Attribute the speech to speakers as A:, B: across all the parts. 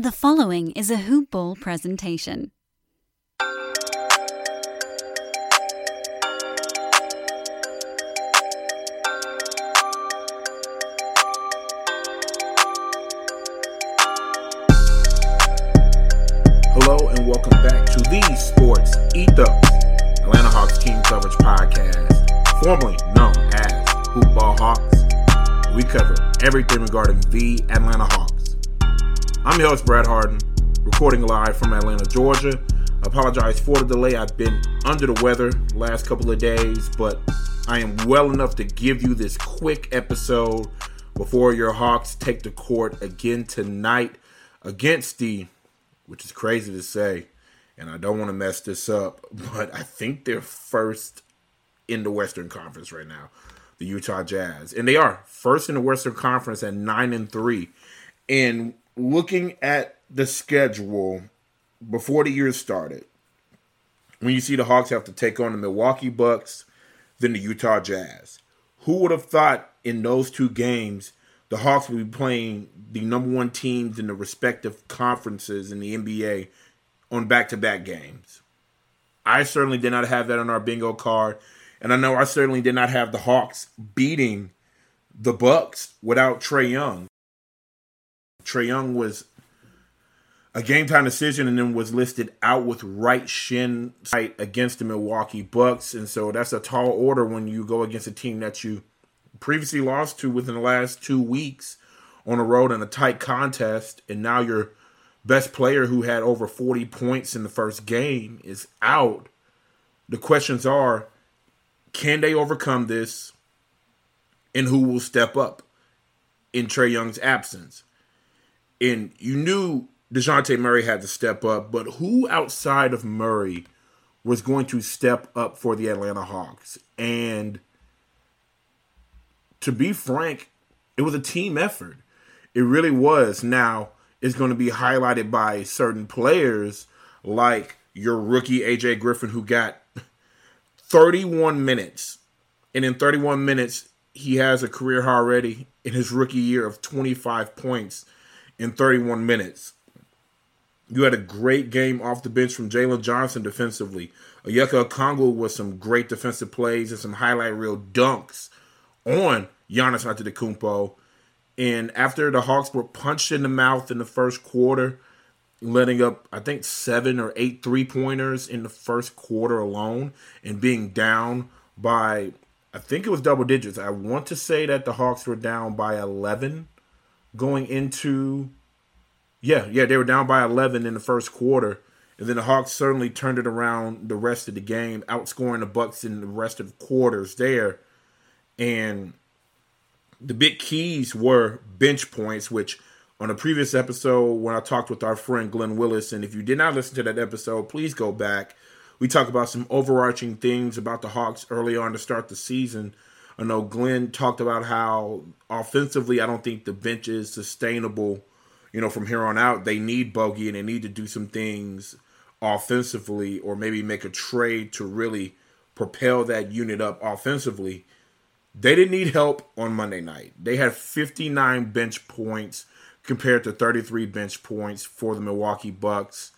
A: The following is a Hoop Ball presentation.
B: Hello and welcome back to the Sports Ethos Atlanta Hawks Team Coverage Podcast, formerly known as Hoop Ball Hawks. We cover everything regarding the Atlanta Hawks. I'm your host, Brad Harden, recording live from Atlanta, Georgia. I Apologize for the delay. I've been under the weather the last couple of days, but I am well enough to give you this quick episode before your Hawks take the court again tonight against the which is crazy to say, and I don't want to mess this up, but I think they're first in the Western Conference right now, the Utah Jazz, and they are first in the Western Conference at nine and three. And looking at the schedule before the year started, when you see the Hawks have to take on the Milwaukee Bucks, then the Utah Jazz, who would have thought in those two games? the Hawks will be playing the number one teams in the respective conferences in the NBA on back to back games. I certainly did not have that on our bingo card. And I know I certainly did not have the Hawks beating the Bucks without Trae Young. Trae Young was a game time decision and then was listed out with right shin fight against the Milwaukee Bucks. And so that's a tall order when you go against a team that you previously lost to within the last two weeks on the road in a tight contest, and now your best player who had over 40 points in the first game is out. The questions are can they overcome this, and who will step up in Trae Young's absence? And you knew DeJounte Murray had to step up, but who outside of Murray was going to step up for the Atlanta Hawks? And to be frank, it was a team effort. It really was. Now, it's going to be highlighted by certain players like your rookie AJ Griffin, who got 31 minutes. And in 31 minutes, he has a career high already in his rookie year of 25 points in 31 minutes. You had a great game off the bench from Jalen Johnson defensively. Onyeka Okongwu with some great defensive plays and some highlight reel dunks on Giannis Antetokounmpo. And after the Hawks were punched in the mouth in the first quarter, letting up I think seven or eight three pointers in the first quarter alone, and being down by I think it was double digits. I want to say that the Hawks were down by eleven going into yeah yeah they were down by eleven in the first quarter. And then the Hawks certainly turned it around the rest of the game, outscoring the Bucks in the rest of the quarters there. And the big keys were bench points, which on a previous episode when I talked with our friend Glenn Willis, and if you did not listen to that episode, please go back. We talk about some overarching things about the Hawks early on to start the season. I know Glenn talked about how offensively, I don't think the bench is sustainable. You know, from here on out, they need Bogi and they need to do some things offensively, or maybe make a trade to really propel that unit up offensively. They didn't need help on Monday night. They had 59 bench points compared to 33 bench points for the Milwaukee Bucks.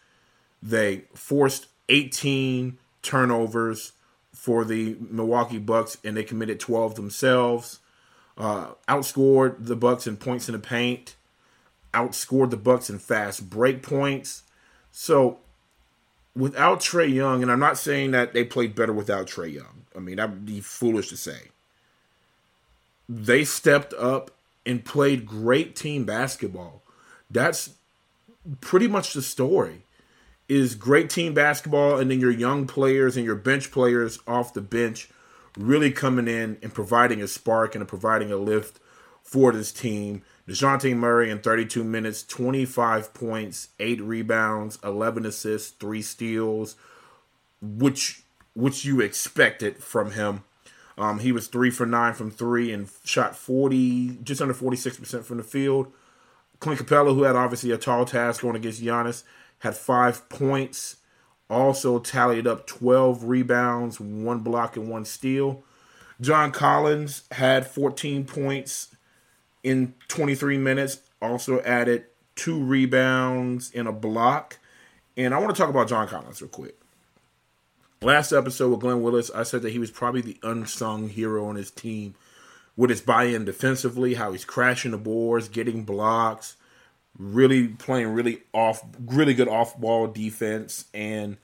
B: They forced 18 turnovers for the Milwaukee Bucks and they committed 12 themselves. Uh, outscored the Bucks in points in the paint. Outscored the Bucks in fast break points. So without Trae Young, and I'm not saying that they played better without Trae Young. I mean, that would be foolish to say they stepped up and played great team basketball. That's pretty much the story. Is great team basketball and then your young players and your bench players off the bench really coming in and providing a spark and providing a lift for this team. DeJounte Murray in 32 minutes, 25 points, 8 rebounds, 11 assists, 3 steals, which which you expected from him. Um, he was three for nine from three and shot 40, just under 46% from the field. Clint Capela, who had obviously a tall task going against Giannis, had five points. Also tallied up 12 rebounds, one block, and one steal. John Collins had 14 points in 23 minutes. Also added two rebounds, and a block. And I want to talk about John Collins real quick. Last episode with Glenn Willis, I said that he was probably the unsung hero on his team with his buy-in defensively, how he's crashing the boards, getting blocks, really playing really off, really good off-ball defense. And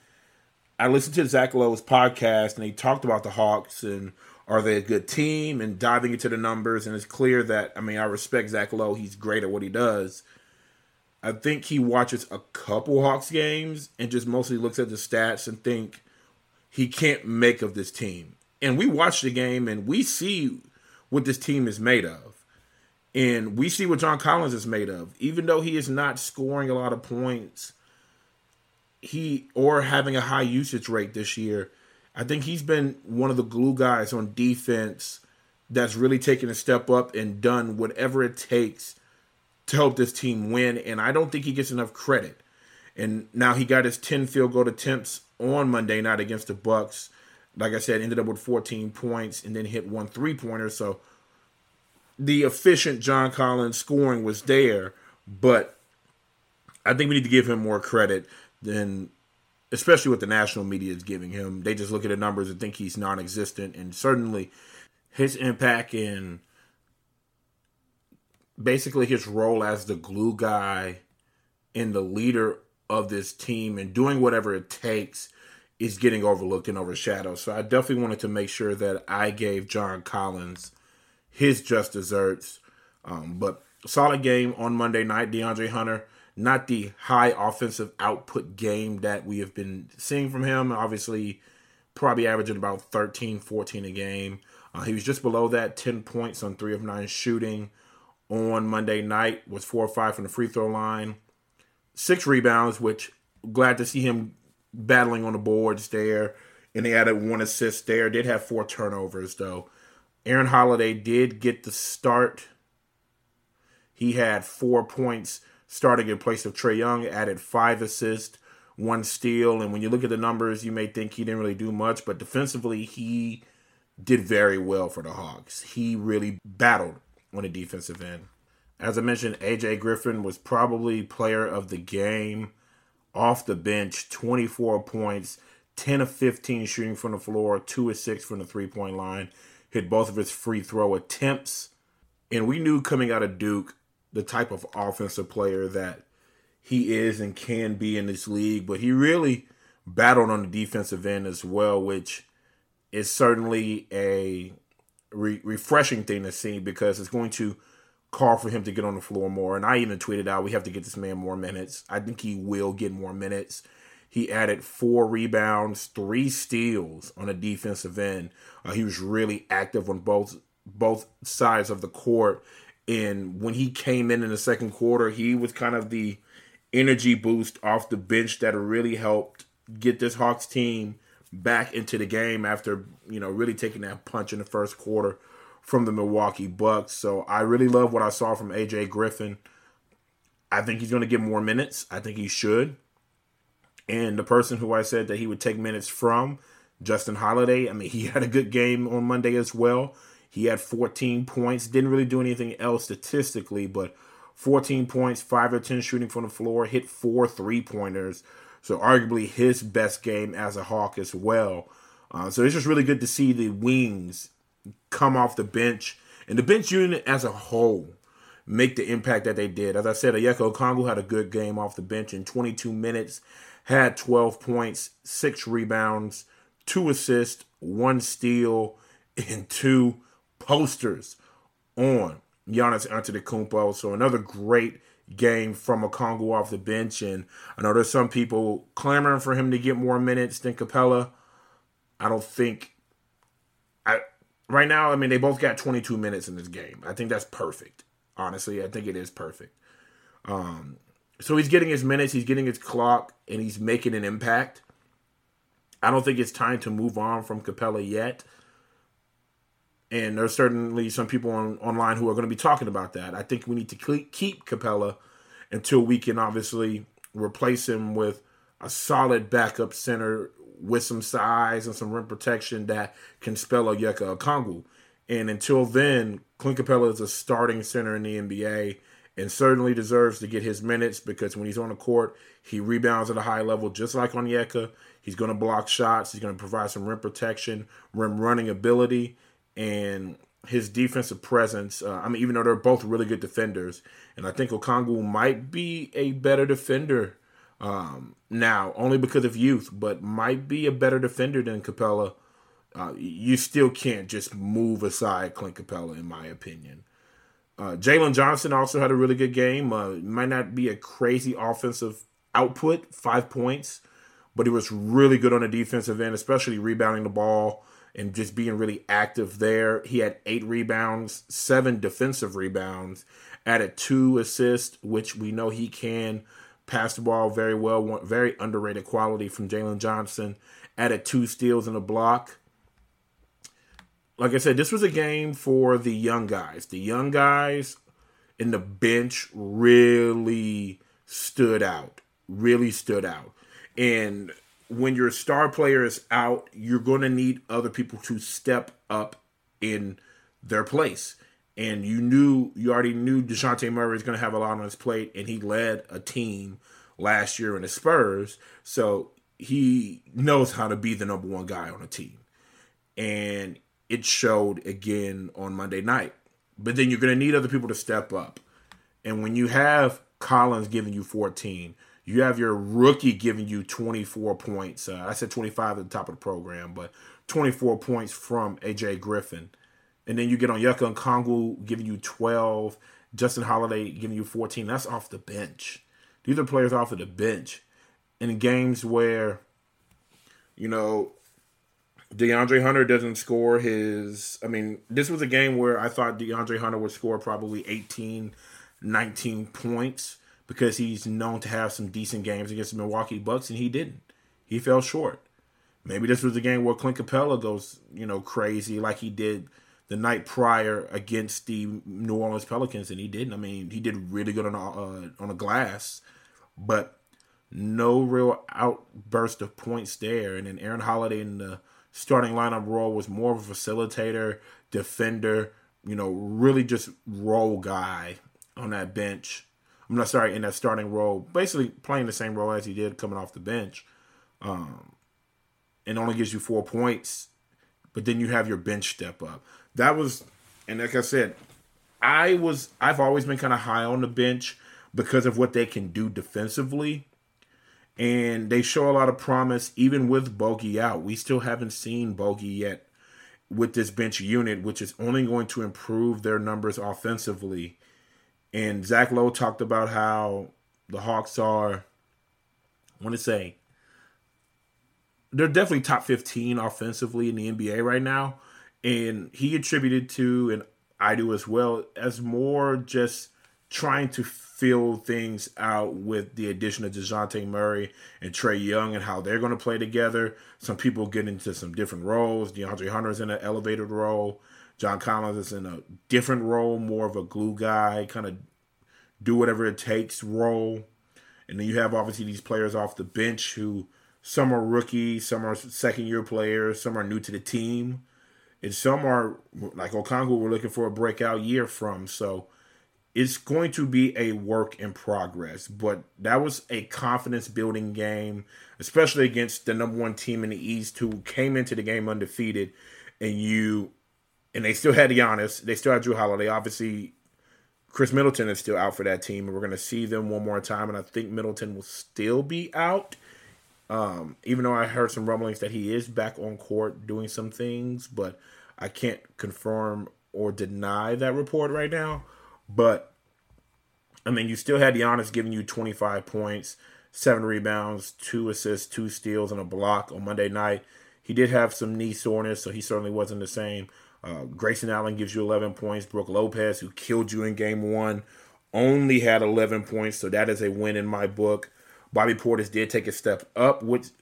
B: I listened to Zach Lowe's podcast, and he talked about the Hawks and are they a good team and diving into the numbers. And it's clear that I mean I respect Zach Lowe; he's great at what he does. I think he watches a couple Hawks games and just mostly looks at the stats and think he can't make of this team. And we watch the game and we see what this team is made of. And we see what John Collins is made of. Even though he is not scoring a lot of points, he or having a high usage rate this year, I think he's been one of the glue guys on defense that's really taken a step up and done whatever it takes to help this team win. And I don't think he gets enough credit. And now he got his 10 field goal attempts on Monday night against the Bucks. Like I said, ended up with 14 points and then hit one three pointer. So the efficient John Collins scoring was there, but I think we need to give him more credit than especially what the national media is giving him. They just look at the numbers and think he's non-existent and certainly his impact in basically his role as the glue guy and the leader of this team and doing whatever it takes is getting overlooked and overshadowed. So I definitely wanted to make sure that I gave John Collins his just desserts. Um, but solid game on Monday night. DeAndre Hunter, not the high offensive output game that we have been seeing from him. Obviously, probably averaging about 13, 14 a game. Uh, he was just below that, 10 points on 3 of 9 shooting on Monday night, was 4 or 5 from the free throw line six rebounds, which glad to see him battling on the boards there. And he added one assist there. Did have four turnovers though. Aaron Holiday did get the start. He had four points starting in place of Trae Young, added five assists, one steal. And when you look at the numbers, you may think he didn't really do much, but defensively, he did very well for the Hawks. He really battled on the defensive end. As I mentioned, AJ Griffin was probably player of the game off the bench, 24 points, 10 of 15 shooting from the floor, 2 of 6 from the three point line, hit both of his free throw attempts. And we knew coming out of Duke the type of offensive player that he is and can be in this league, but he really battled on the defensive end as well, which is certainly a re- refreshing thing to see because it's going to call for him to get on the floor more. And I even tweeted out, we have to get this man more minutes. I think he will get more minutes. He added four rebounds, three steals on a defensive end. Uh, he was really active on both both sides of the court. And when he came in in the second quarter, he was kind of the energy boost off the bench that really helped get this Hawks team back into the game after you know really taking that punch in the first quarter from the Milwaukee Bucks. So I really love what I saw from AJ Griffin. I think he's going to get more minutes. I think he should. And the person who I said that he would take minutes from, Justin Holiday, I mean, he had a good game on Monday as well. He had 14 points, didn't really do anything else statistically, but 14 points, 5 or 10 shooting from the floor, hit four three pointers. So, arguably his best game as a Hawk as well. Uh, so, it's just really good to see the wings come off the bench and the bench unit as a whole make the impact that they did. As I said, Onyeka Okongwu had a good game off the bench in 22 minutes, had 12 points, six rebounds, two assists, one steal, and two posters on Giannis Antetokounmpo. So another great game from Okongwu off the bench. And I know there's some people clamoring for him to get more minutes than Capela. I don't think I right now, I mean, they both got 22 minutes in this game. I think that's perfect. Honestly, I think it is perfect. Um, so he's getting his minutes, he's getting his clock, and he's making an impact. I don't think it's time to move on from Capela yet. And there's certainly some people on, online who are going to be talking about that. I think we need to keep Capela until we can obviously replace him with a solid backup center with some size and some rim protection that can spell Onyeka Okongwu. And until then, Clint Capela is a starting center in the NBA, and certainly deserves to get his minutes because when he's on the court, he rebounds at a high level, just like Onyeka. He's going to block shots. He's going to provide some rim protection, rim running ability, and his defensive presence. Uh, I mean, even though they're both really good defenders, and I think Okongwu might be a better defender um, now, only because of youth, but might be a better defender than Capela. Uh, you still can't just move aside Clint Capela, in my opinion. Uh, Jalen Johnson also had a really good game. Uh, might not be a crazy offensive output, five points, but he was really good on the defensive end, especially rebounding the ball and just being really active there. He had eight rebounds, seven defensive rebounds, added two assists, which we know he can pass the ball very well. Very underrated quality from Jalen Johnson. Added two steals and a block. Like I said, this was a game for the young guys. The young guys in the bench really stood out. Really stood out. And when your star player is out, you're going to need other people to step up in their place. And you knew, you already knew DeJounte Murray is going to have a lot on his plate, and he led a team last year in the Spurs. So he knows how to be the number one guy on a team. And it showed again on Monday night. But then you're going to need other people to step up. And when you have Collins giving you 14, you have your rookie giving you 24 points. Uh, I said 25 at the top of the program, but 24 points from AJ Griffin. And then you get Onyeka and Okongwu giving you 12, Justin Holiday giving you 14. That's off the bench. These are players off of the bench in games where, you know, DeAndre Hunter doesn't score his. I mean, this was a game where I thought DeAndre Hunter would score probably 18, 19 points because he's known to have some decent games against the Milwaukee Bucks, and he didn't. He fell short. Maybe this was a game where Clint Capela goes, you know, crazy like he did the night prior against the New Orleans Pelicans, and he didn't. I mean, he did really good on a, uh, on a glass, but no real outburst of points there. And then Aaron Holiday in the starting lineup role was more of a facilitator, defender, you know, really just role guy on that bench. I'm not sorry, in that starting role, basically playing the same role as he did coming off the bench. Um, and only gives you four points, but then you have your bench step up. That was, and like I said, I was, I've always been kind of high on the bench because of what they can do defensively. And they show a lot of promise even with Bogi out. We still haven't seen Bogi yet with this bench unit, which is only going to improve their numbers offensively and Zach Lowe talked about how the Hawks are, I want to say, they're definitely top 15 offensively in the NBA right now. And he attributed to, and I do as well, as more just trying to fill things out with the addition of DeJounte Murray and Trae Young and how they're going to play together. Some people get into some different roles. DeAndre Hunter's in an elevated role. John Collins is in a different role, more of a glue guy, kind of do whatever it takes role. And then you have obviously these players off the bench who some are rookies, some are second year players, some are new to the team, and some are like Okongwu we're looking for a breakout year from. So it's going to be a work in progress. But that was a confidence building game, especially against the number one team in the East who came into the game undefeated and you and they still had Giannis. They still had Jrue Holiday. Obviously, Khris Middleton is still out for that team, and we're going to see them one more time. And I think Middleton will still be out, um, even though I heard some rumblings that he is back on court doing some things, but I can't confirm or deny that report right now. But I mean, you still had Giannis giving you 25 points, seven rebounds, two assists, two steals, and a block on Monday night. He did have some knee soreness, so he certainly wasn't the same. Uh, Grayson Allen gives you 11 points. Brook Lopez, who killed you in game one, only had 11 points, so that is a win in my book. Bobby Portis did take a step up with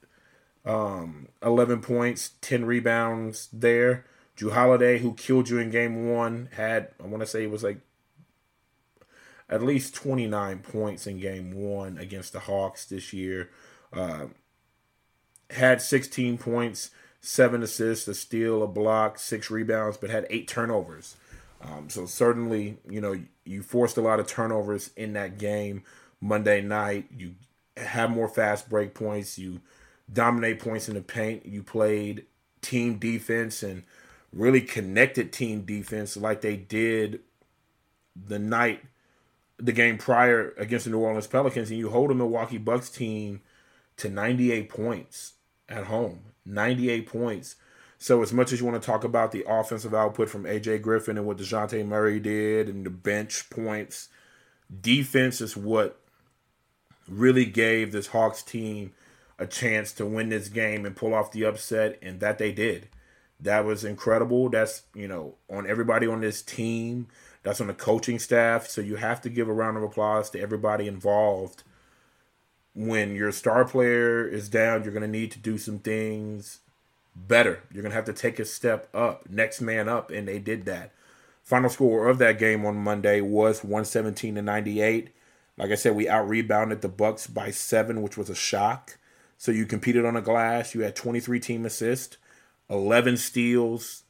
B: um, 11 points, 10 rebounds there. Jrue Holiday, who killed you in game one, had, I want to say it was like at least 29 points in game one against the Hawks this year. Uh, had 16 points, seven assists, a steal, a block, six rebounds, but had eight turnovers. Um, so certainly, you know, you forced a lot of turnovers in that game Monday night. You have more fast break points. You dominate points in the paint. You played team defense and really connected team defense like they did the night the game prior against the New Orleans Pelicans and you hold a Milwaukee Bucks team to 98 points at home. 98 points. So as much as you want to talk about the offensive output from AJ Griffin and what DeJounte Murray did and the bench points, defense is what really gave this Hawks team a chance to win this game and pull off the upset, and that they did. That was incredible. That's, you know, on everybody on this team. That's on the coaching staff. So you have to give a round of applause to everybody involved. When your star player is down, you're going to need to do some things better. You're going to have to take a step up, next man up, and they did that. Final score of that game on Monday was 117 to 98. Like I said, we out rebounded the Bucks by seven, which was a shock. So you competed on the glass. You had 23 team assists, 11 steals.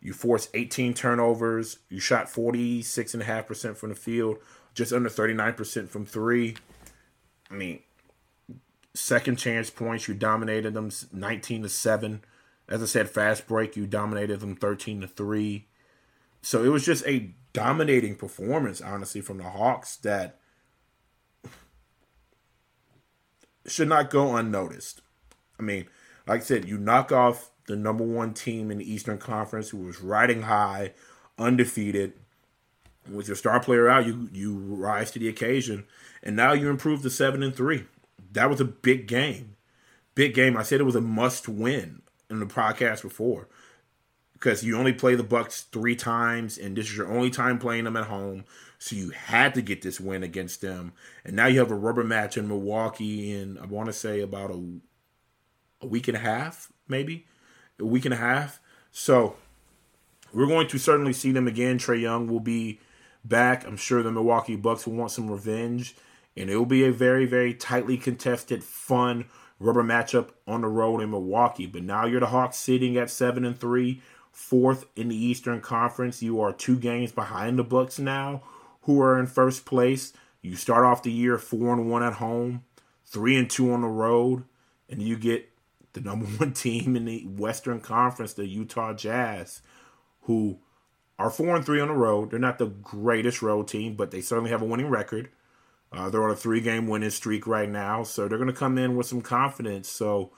B: You forced 18 turnovers. You shot 46.5% from the field, just under 39% from three. I mean, second chance points, you dominated them 19 to 7. As I said, fast break, you dominated them 13 to 3. So it was just a dominating performance, honestly, from the Hawks that should not go unnoticed. I mean, like I said, you knock off the number one team in the Eastern Conference who was riding high, undefeated. With your star player out, you you rise to the occasion, and now you improve to seven and three. That was a big game, big game. I said it was a must win in the podcast before because you only play the Bucks three times, and this is your only time playing them at home. So you had to get this win against them, and now you have a rubber match in Milwaukee in I want to say about a a week and a half, maybe a week and a half. So we're going to certainly see them again. Trae Young will be back. I'm sure the Milwaukee Bucks will want some revenge, and it will be a very very tightly contested, fun rubber matchup on the road in Milwaukee. But now you're the Hawks sitting at seven and three fourth in the Eastern Conference. You are two games behind the Bucks now, who are in first place. You start off the year four and one at home, three and two on the road, and you get the number one team in the Western Conference, the Utah Jazz, who are four and three on the road. They're not the greatest road team, but they certainly have a winning record. Uh, they're on a three game winning streak right now, so they're going to come in with some confidence. So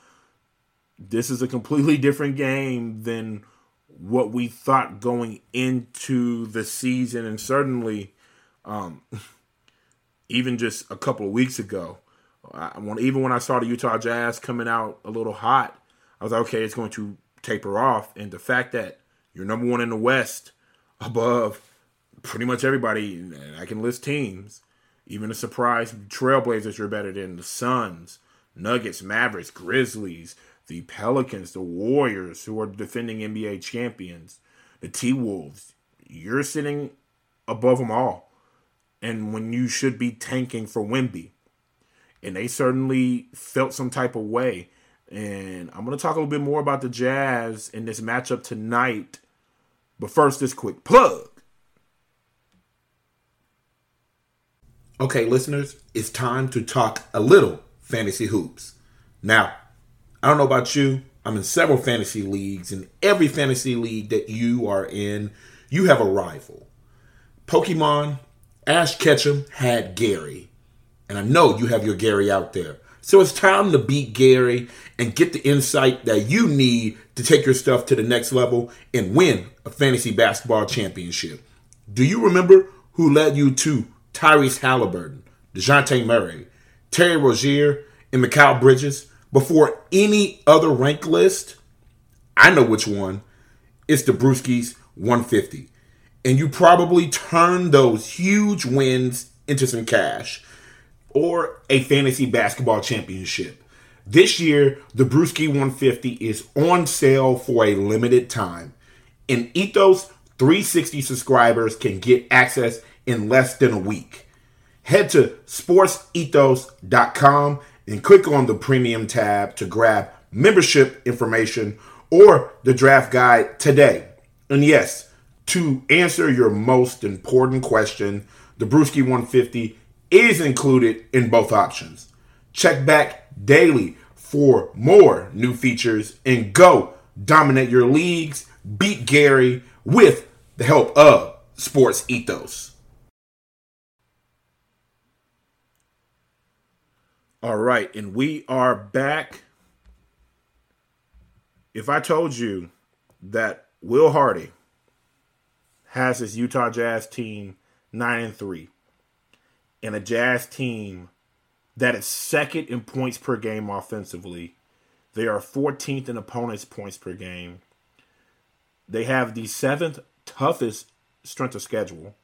B: this is a completely different game than what we thought going into the season, and certainly um, even just a couple of weeks ago. I, when, even when I saw the Utah Jazz coming out a little hot, I was like, okay, it's going to taper off. And the fact that you're number one in the West above pretty much everybody, and I can list teams, even a surprise Trailblazers you're better than the Suns, Nuggets, Mavericks, Grizzlies, the Pelicans, the Warriors, who are defending NBA champions, the T Wolves. You're sitting above them all. And when you should be tanking for Wemby. And they certainly felt some type of way. And I'm going to talk a little bit more about the Jazz in this matchup tonight. But first, this quick plug. Okay, listeners, it's time to talk a little fantasy hoops. Now, I don't know about you. I'm in several fantasy leagues. and every fantasy league that you are in, you have a rival. Pokemon, Ash Ketchum had Gary. And I know you have your Gary out there. So it's time to beat Gary and get the insight that you need to take your stuff to the next level and win a fantasy basketball championship. Do you remember who led you to Tyrese Halliburton, DeJounte Murray, Terry Rozier, and Mikal Bridges? before any other rank list, I know which one. It's the Brewskis 150. And you probably turned those huge wins into some cash or a fantasy basketball championship. This year, the Brewski 150 is on sale for a limited time. And Ethos 360 subscribers can get access in less than a week. Head to sportsethos.com and click on the premium tab to grab membership information or the draft guide today. And yes, to answer your most important question, the Brewski 150 is included in both options. Check back daily for more new features and go dominate your leagues, beat Gary with the help of Sports Ethos. All right, and we are back. If I told you that Will Hardy has his Utah Jazz team 9 and 3 and a Jazz team that is second in points per game offensively. They are 14th in opponents' points per game. They have the seventh toughest strength of schedule.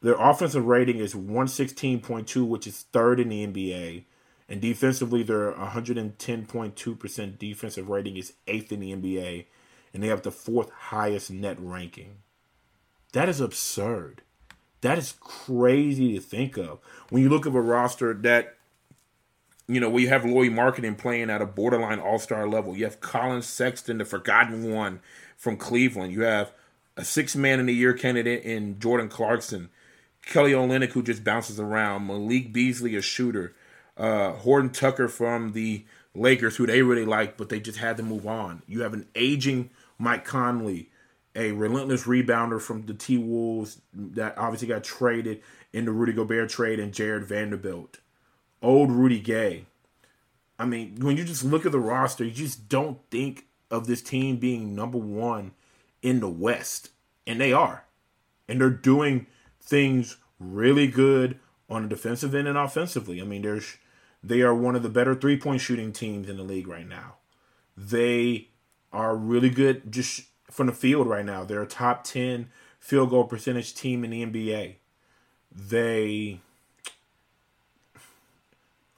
B: Their offensive rating is 116.2, which is third in the NBA. And defensively, their 110.2% defensive rating is eighth in the NBA. And they have the fourth highest net ranking. That is absurd. That is crazy to think of. When you look at a roster that, you know, we have Lauri Markkanen playing at a borderline all star level. You have Collin Sexton, the forgotten one from Cleveland. You have a six man in the year candidate in Jordan Clarkson. Kelly Olynyk, who just bounces around. Malik Beasley, a shooter. Uh, Horton Tucker from the Lakers, who they really like, but they just had to move on. You have an aging Mike Conley a relentless rebounder from the T Wolves that obviously got traded in the Rudy Gobert trade and Jarred Vanderbilt. Old Rudy Gay. I mean, when you just look at the roster, you just don't think of this team being number one in the West. And they are. And they're doing things really good on the defensive end and offensively. I mean, there's they are one of the better three point shooting teams in the league right now. They are really good just from the field right now. They're a top 10 field goal percentage team in the NBA. They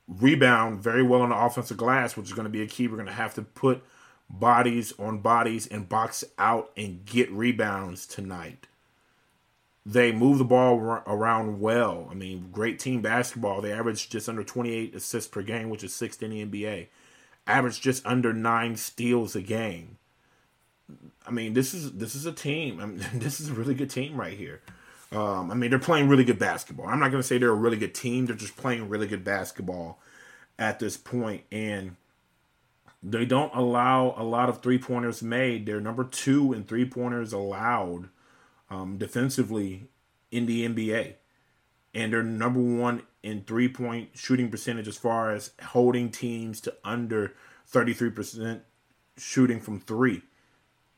B: rebound very well on the offensive glass, which is going to be a key. We're going to have to put bodies on bodies and box out and get rebounds tonight. They move the ball around well. I mean, great team basketball. They average just under 28 assists per game, which is sixth in the NBA. Average just under nine steals a game. I mean, this is this is a team. I mean, this is a really good team right here. Um, I mean, they're playing really good basketball. I'm not going to say they're a really good team. They're just playing really good basketball at this point, and they don't allow a lot of three pointers made. They're number two in three pointers allowed um, defensively in the NBA, and they're number one in three point shooting percentage as far as holding teams to under 33% shooting from three.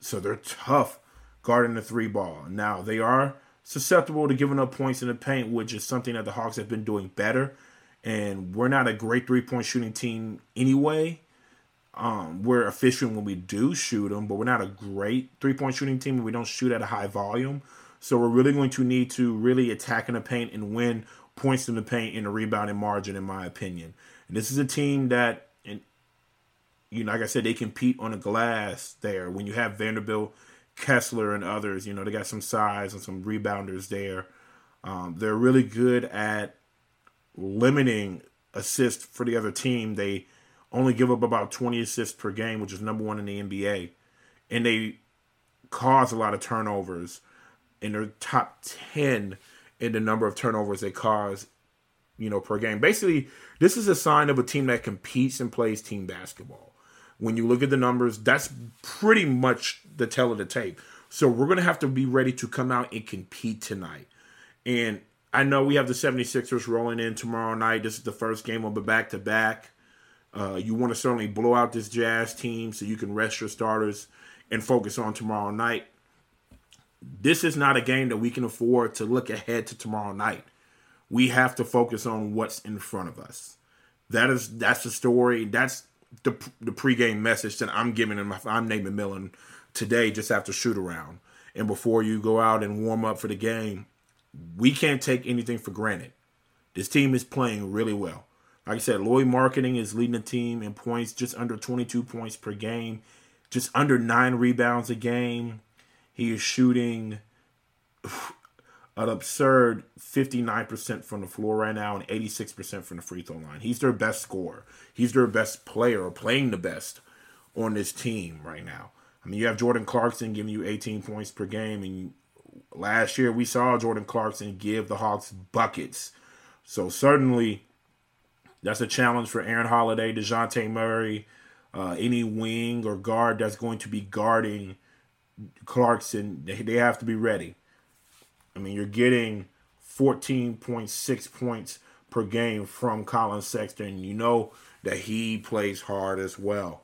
B: So they're tough guarding the three ball. Now they are susceptible to giving up points in the paint, which is something that the Hawks have been doing better. And we're not a great three point shooting team anyway. Um, we're efficient when we do shoot them, but we're not a great three point shooting team. We don't shoot at a high volume. So we're really going to need to really attack in the paint and win points in the paint in the rebounding margin, in my opinion. And this is a team that you know, like I said, they compete on the glass there. When you have Vanderbilt, Kessler, and others, you know, they got some size and some rebounders there. Um, they're really good at limiting assists for the other team. They only give up about 20 assists per game, which is number one in the NBA. And they cause a lot of turnovers. And they're top 10 in the number of turnovers they cause, you know, per game. Basically, this is a sign of a team that competes and plays team basketball when you look at the numbers, that's pretty much the tell of the tape. So we're going to have to be ready to come out and compete tonight. And I know we have the 76ers rolling in tomorrow night. This is the first game of the back to back. Uh, you want to certainly blow out this Jazz team so you can rest your starters and focus on tomorrow night. This is not a game that we can afford to look ahead to tomorrow night. We have to focus on what's in front of us. That is that's the story. That's the the pregame message that I'm giving him. I'm Nate McMillan today just after shoot around and before you go out and warm up for the game. We can't take anything for granted. This team is playing really well. Like I said, Lauri Markkanen is leading the team in points, just under 22 points per game, just under nine rebounds a game. He is shooting an absurd 59% from the floor right now and 86% from the free throw line. He's their best scorer. He's their best player or playing the best on this team right now. I mean, you have Jordan Clarkson giving you 18 points per game, and last year we saw Jordan Clarkson give the Hawks buckets. So certainly, that's a challenge for Aaron Holiday, Dejounte Murray, uh, any wing or guard that's going to be guarding Clarkson. They, they have to be ready. I mean, you're getting 14.6 points per game from Collin Sexton. You know that he plays hard as well.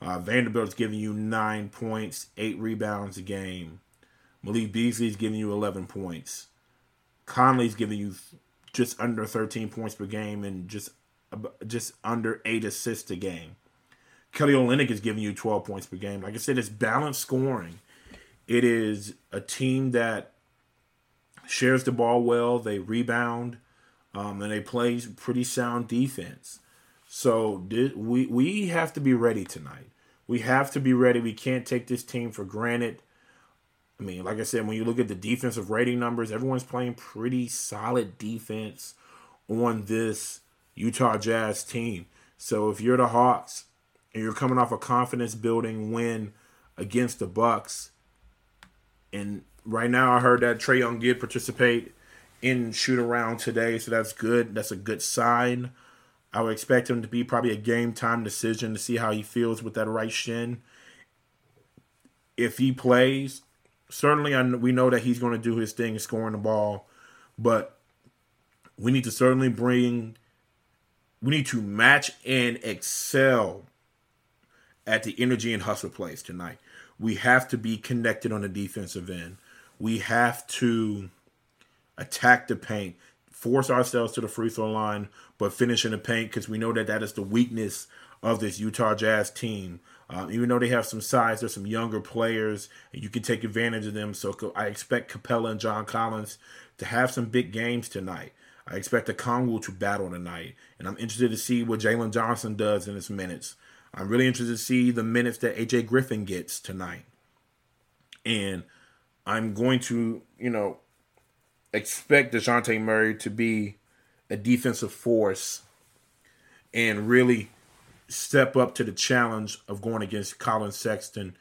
B: Uh, Vanderbilt's giving you nine points, eight rebounds a game. Malik Beasley's giving you 11 points. Conley's giving you just under 13 points per game and just just under eight assists a game. Kelly Olynyk is giving you 12 points per game. Like I said, it's balanced scoring. It is a team that shares the ball well. They rebound, um, and they play pretty sound defense. So we we have to be ready tonight. We have to be ready. We can't take this team for granted. I mean, like I said, when you look at the defensive rating numbers, everyone's playing pretty solid defense on this Utah Jazz team. So if you're the Hawks and you're coming off a confidence building win against the Bucks, and right now I heard that Trae Young did participate in shoot around today, so that's good. That's a good sign. I would expect him to be probably a game time decision to see how he feels with that right shin. If he plays, certainly I, we know that he's going to do his thing scoring the ball, but we need to certainly bring, we need to match and excel at the energy and hustle plays tonight. We have to be connected on the defensive end. We have to attack the paint, force ourselves to the free throw line, but finish in the paint because we know that that is the weakness of this Utah Jazz team. Um, even though they have some size, there's some younger players, and you can take advantage of them. So I expect Capela and John Collins to have some big games tonight. I expect Okongwu to battle tonight, and I'm interested to see what Jalen Johnson does in his minutes. I'm really interested to see the minutes that AJ Griffin gets tonight, and I'm going to, you know, expect Dejounte Murray to be a defensive force and really step up to the challenge of going against Collin Sexton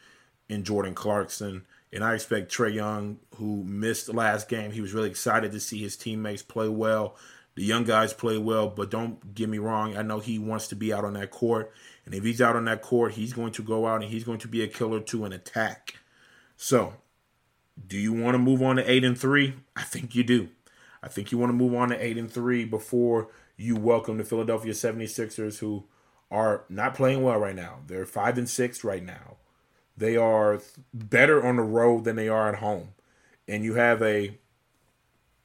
B: and Jordan Clarkson. And I expect Trae Young, who missed the last game, he was really excited to see his teammates play well. The young guys play well, but don't get me wrong. I know he wants to be out on that court. And if he's out on that court, he's going to go out and he's going to be a killer to an attack. So, do you want to move on to 8 and 3? I think you do. I think you want to move on to 8 and 3 before you welcome the Philadelphia 76ers who are not playing well right now. They're five and six right now. They are better on the road than they are at home, and you have a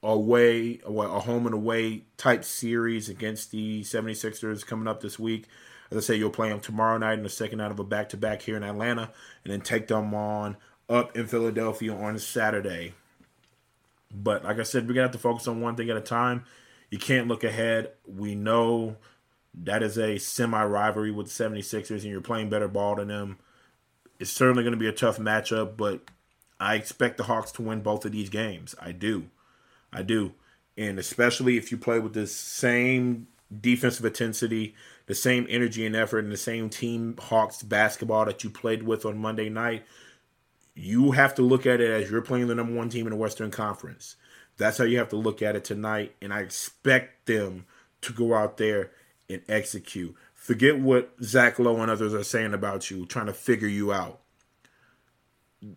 B: away a home and away type series against the 76ers coming up this week. As I say, you'll play them tomorrow night in the second night of a back to back here in Atlanta, and then take them on up in Philadelphia on Saturday. But like I said, we're gonna have to focus on one thing at a time. You can't look ahead. We know that is a semi rivalry with the 76ers, and you're playing better ball than them. It's certainly going to be a tough matchup, but I expect the Hawks to win both of these games. I do. I do. And especially if you play with the same defensive intensity, the same energy and effort, and the same team Hawks basketball that you played with on Monday night, you have to look at it as you're playing the number one team in the Western Conference. That's how you have to look at it tonight. And I expect them to go out there and execute. Forget what Zach Lowe and others are saying about you, trying to figure you out.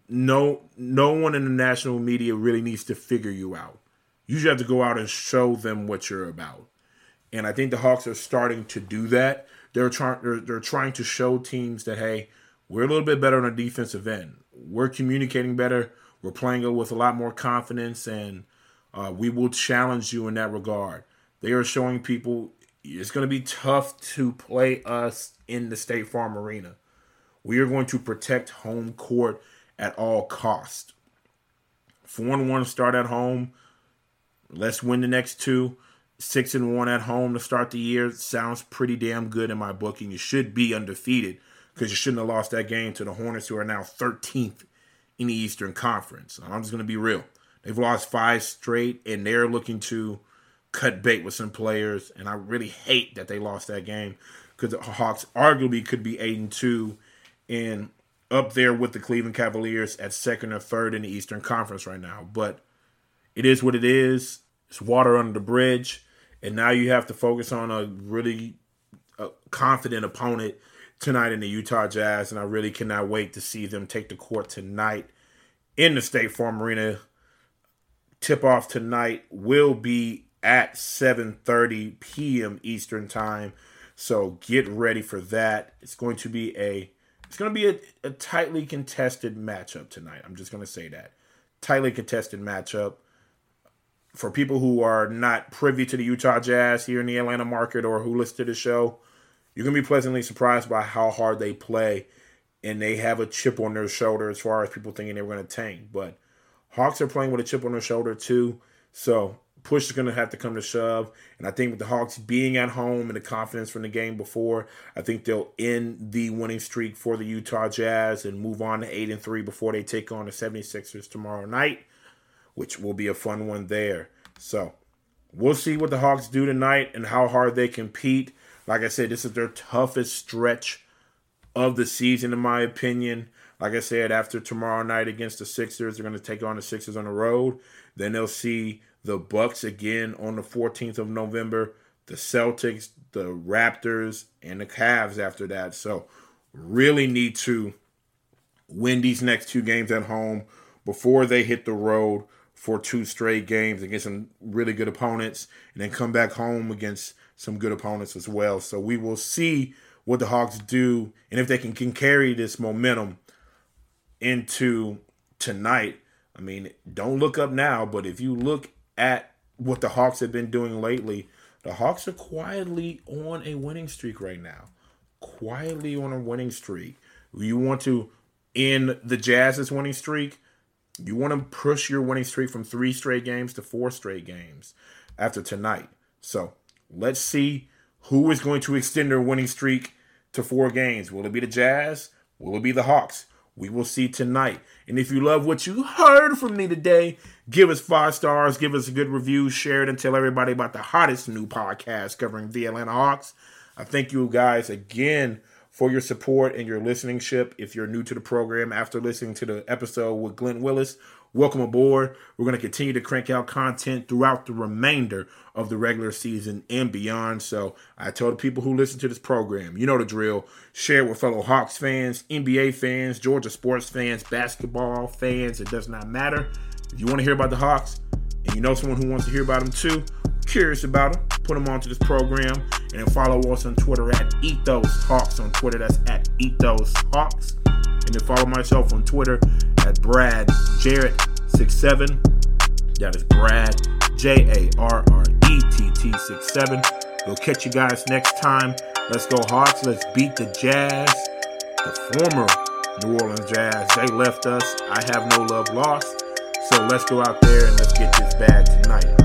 B: No, no one in the national media really needs to figure you out. You just have to go out and show them what you're about. And I think the Hawks are starting to do that. They're trying. They're, they're trying to show teams that hey, we're a little bit better on the defensive end. We're communicating better. We're playing with a lot more confidence, and uh, we will challenge you in that regard. They are showing people it's going to be tough to play us in the State Farm Arena. We are going to protect home court at all cost. Four and one start at home. Let's win the next two. Six and one at home to start the year sounds pretty damn good in my book, and you should be undefeated because you shouldn't have lost that game to the Hornets, who are now 13th in the Eastern Conference. I'm just going to be real. They've lost five straight, and they're looking to cut bait with some players, and I really hate that they lost that game because the Hawks arguably could be eight and two, and up there with the Cleveland Cavaliers at second or third in the Eastern Conference right now. But it is what it is. It's water under the bridge. And now you have to focus on a really uh, confident opponent tonight in the Utah Jazz. And I really cannot wait to see them take the court tonight in the State Farm Arena. Tip off tonight will be at 7:30 p.m. Eastern Time. So get ready for that. It's going to be a it's going to be a, a tightly contested matchup tonight. I'm just going to say that. Tightly contested matchup. For people who are not privy to the Utah Jazz here in the Atlanta market or who listen to the show, you're to be pleasantly surprised by how hard they play. And they have a chip on their shoulder as far as people thinking they were going to tank. But Hawks are playing with a chip on their shoulder too. So push is going to have to come to shove. And I think with the Hawks being at home and the confidence from the game before, I think they'll end the winning streak for the Utah Jazz and move on to 8 and 3 before they take on the 76ers tomorrow night, which will be a fun one there. So we'll see what the Hawks do tonight and how hard they compete. Like I said, this is their toughest stretch of the season, in my opinion. Like I said, after tomorrow night against the Sixers, they're going to take on the Sixers on the road. Then they'll see the Bucks again on the 14th of November, the Celtics, the Raptors, and the Cavs after that. So really need to win these next two games at home before they hit the road for two straight games against some really good opponents and then come back home against some good opponents as well. So we will see what the Hawks do and if they can, can carry this momentum into tonight. I mean, don't look up now, but if you look at what the Hawks have been doing lately, the Hawks are quietly on a winning streak right now. Quietly on a winning streak. You want to end the Jazz's winning streak? You want to push your winning streak from three straight games to four straight games after tonight. So let's see who is going to extend their winning streak to four games. Will it be the Jazz? Will it be the Hawks? We will see tonight. And if you love what you heard from me today, give us five stars, give us a good review, share it, and tell everybody about the hottest new podcast covering the Atlanta Hawks. I thank you guys again for your support and your listening ship. If you're new to the program after listening to the episode with Glenn Willis, welcome aboard. We're going to continue to crank out content throughout the remainder of the regular season and beyond. So I tell the people who listen to this program, you know the drill. Share with fellow Hawks fans, NBA fans, Georgia sports fans, basketball fans. It does not matter. If you want to hear about the Hawks and you know someone who wants to hear about them too, curious about them, put them onto this program and then follow us on Twitter at Ethos Hawks on Twitter. That's at Ethos Hawks. And then follow myself on Twitter at Brad Jarrett 67. That is Brad J A R R E T T 67. We'll catch you guys next time. Let's go Hawks. Let's beat the Jazz. The former New Orleans Jazz. They left us. I have no love lost. So let's go out there and let's get this bag tonight.